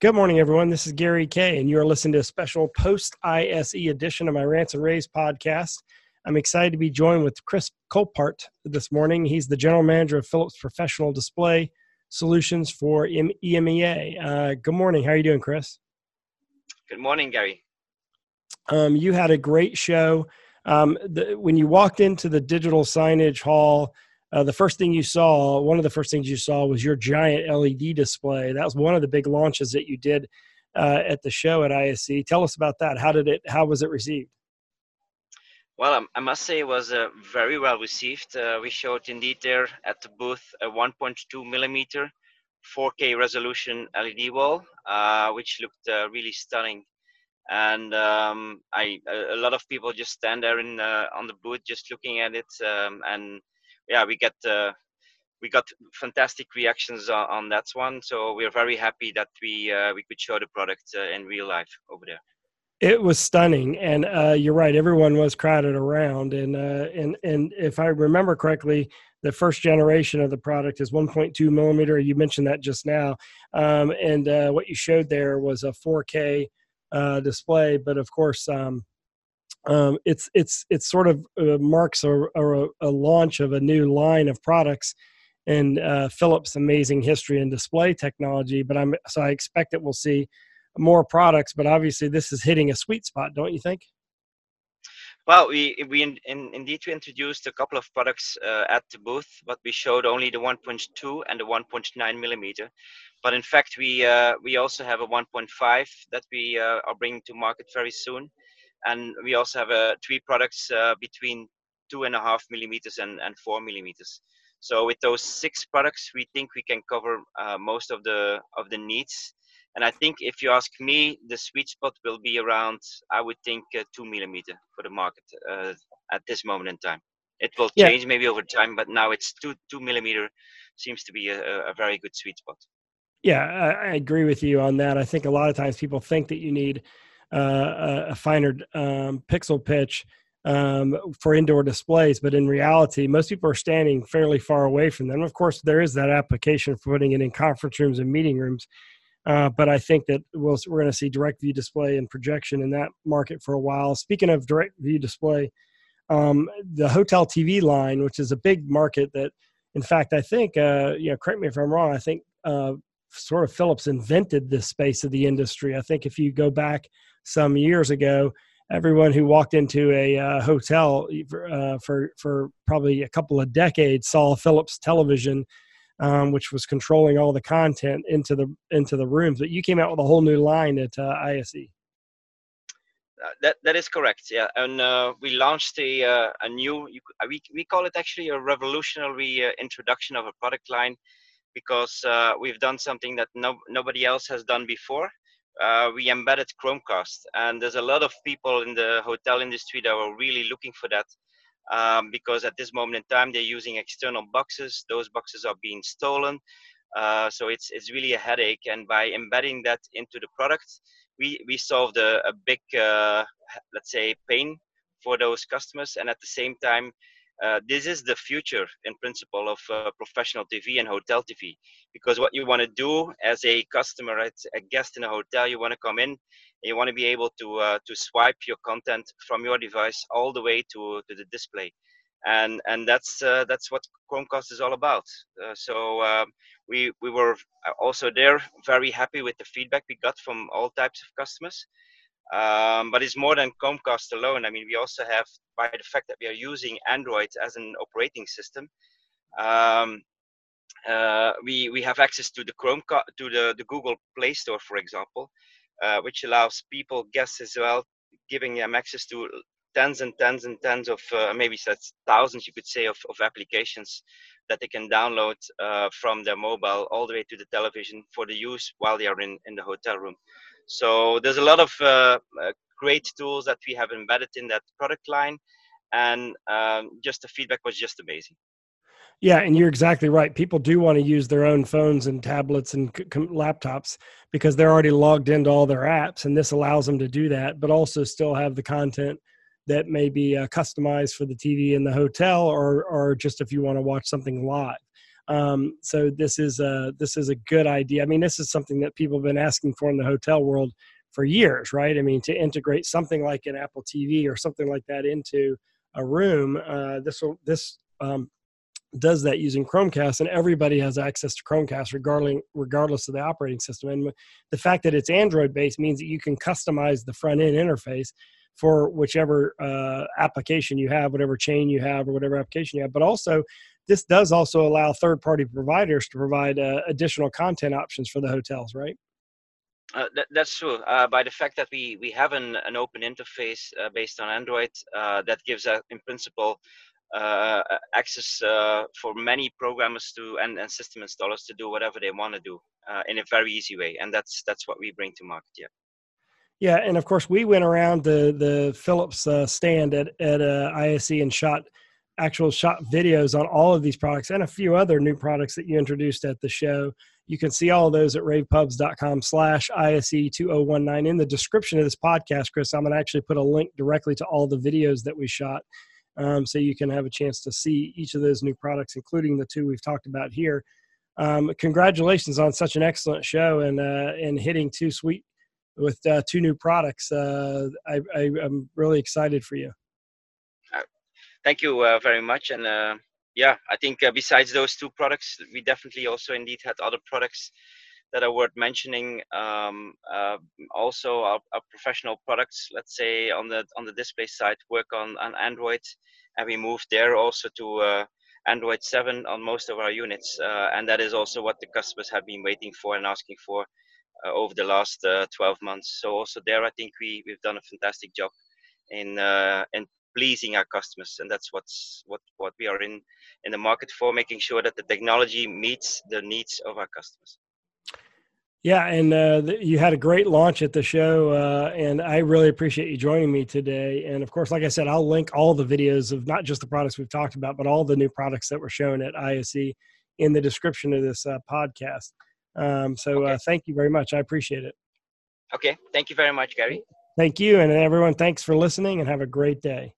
Good morning, everyone. This is Gary Kayye, and you are listening to a special post ISE edition of my Rants and Raves podcast. I'm excited to be joined with Chris Colpaert this morning. He's the general manager of Philips Professional Display Solutions for EMEA. Uh, good morning. How are you doing, Chris? Good morning, Gary. Um, you had a great show. Um, the, when you walked into the digital signage hall, uh, the first thing you saw, one of the first things you saw was your giant LED display. That was one of the big launches that you did uh, at the show at ISE. Tell us about that. How did it? How was it received? Well, um, I must say it was uh, very well received. Uh, we showed indeed there at the booth a 1.2 millimeter 4K resolution LED wall, uh, which looked uh, really stunning. And um, I, a lot of people just stand there in on the booth just looking at it um, and yeah, we get uh, we got fantastic reactions on, on, that one. So we're very happy that we uh, we could show the product uh, in real life over there. It was stunning, and uh, you're right. Everyone was crowded around, and uh, and and if I remember correctly, the first generation of the product is 1.2 millimeter. You mentioned that just now, um, and uh, what you showed there was a 4K uh, display. But of course, um, um, it's it's it's sort of uh, marks a, a, a, launch of a new line of products in uh, Philips' amazing history and display technology. But I'm so I expect that we'll see more products. But obviously, this is hitting a sweet spot, don't you think? Well, we we in, in, indeed we introduced a couple of products uh, at the booth, but we showed only the 1.2 and the 1.9 millimeter. But in fact, we uh, we also have a 1.5 that we uh, are bringing to market very soon and we also have uh, three products uh, between two and a half millimeters and, and four millimeters. So with those six products, we think we can cover uh, most of the of the needs. And I think if you ask me, the sweet spot will be around, I would think, uh, two millimeter for the market uh, at this moment in time. It will change yeah. maybe over time, but now it's two two millimeter seems to be a, a very good sweet spot. Yeah, I, I agree with you on that. I think a lot of times people think that you need uh, a finer um, pixel pitch um, for indoor displays, but in reality, most people are standing fairly far away from them. Of course, there is that application for putting it in conference rooms and meeting rooms. Uh, but I think that we'll, we're going to see direct view display and projection in that market for a while. Speaking of direct view display, um, the hotel TV line, which is a big market that, in fact, I think, uh, you know, correct me if I'm wrong, I think uh, sort of Philips invented this space of the industry. I think if you go back some years ago, everyone who walked into a uh, hotel uh, for for probably a couple of decades saw Philips television, um, which was controlling all the content into the into the rooms. But you came out with a whole new line at uh, ISE. Uh, that that is correct. Yeah, and uh, we launched a uh, a new we we call it actually a revolutionary introduction of a product line because we've done something that no, nobody else has done before uh, we embedded Chromecast, and there's a lot of people in the hotel industry that are really looking for that um, because at this moment in time they're using external boxes. Those boxes are being stolen, uh, so it's it's really a headache. And by embedding that into the product, we we solved a, a big uh, let's say pain for those customers, and at the same time uh, this is the future in principle of uh, professional TV and hotel TV because what you want to do as a customer, as a guest in a hotel, you want to come in, you want to be able to uh, to swipe your content from your device all the way to to the display, and and that's uh, that's what Chromecast is all about. Uh, so um, we we were also there very happy with the feedback we got from all types of customers. Um, but it's more than Chromecast alone. I mean, we also have, by the fact that we are using Android as an operating system, um, uh, we we have access to the Chromecast to the, the Google Play Store, for example, uh, which allows people, guests as well, giving them access to tens and tens and tens of uh, maybe thousands, you could say, of, of applications that they can download uh, from their mobile all the way to the television for the use while they are in, in the hotel room. So there's a lot of uh, uh, great tools that we have embedded in that product line, and um, just the feedback was just amazing. Yeah, and you're exactly right. People do want to use their own phones and tablets and c- laptops because they're already logged into all their apps, and this allows them to do that, but also still have the content that may be uh, customized for the TV in the hotel, or or just if you want to watch something live. Um, so this is a this is a good idea. I mean, this is something that people have been asking for in the hotel world for years, right? I mean, to integrate something like an Apple TV or something like that into a room, uh, this will this um, does that using Chromecast, and everybody has access to Chromecast regardless regardless of the operating system. And the fact that it's Android based means that you can customize the front end interface for whichever uh, application you have, whatever chain you have, or whatever application you have. But also, this does also allow third party providers to provide uh, additional content options for the hotels, right? Uh, that, that's true. Uh, by the fact that we we have an, an open interface uh, based on Android, uh, that gives uh, in principle uh, access for many programmers to and, and system installers to do whatever they want to do in a very easy way, and that's that's what we bring to market. Yeah. Yeah, and of course we went around the the Philips uh, stand at at uh, ISE and shot actual shot videos on all of these products and a few other new products that you introduced at the show. You can see all those at ravepubs.com slash ISE 2019. In the description of this podcast, Chris, I'm going to actually put a link directly to all the videos that we shot um, so you can have a chance to see each of those new products, including the two we've talked about here. Um, congratulations on such an excellent show and uh, and hitting two sweet with uh, two new products. Uh, I, I, am really excited for you. Uh, thank you uh, very much. And uh, yeah, I think uh, besides those two products, we definitely also indeed had other products that are worth mentioning. Um, also, our, our, professional products, let's say on the on the display side, work on on Android, and we moved there also to. Android 7 on most of our units, and that is also what the customers have been waiting for and asking for uh, over the last uh, 12 months. So also there, I think we we've done a fantastic job in uh, in pleasing our customers, and that's what's what what we are in in the market for, making sure that the technology meets the needs of our customers. Yeah, and uh, the, you had a great launch at the show, uh, and I really appreciate you joining me today. And of course, like I said, I'll link all the videos of not just the products we've talked about, but all the new products that were shown at ISE in the description of this uh, podcast. Um, so okay. uh, thank you very much. I appreciate it. Okay. Thank you very much, Gary. Thank you. And everyone, thanks for listening and have a great day.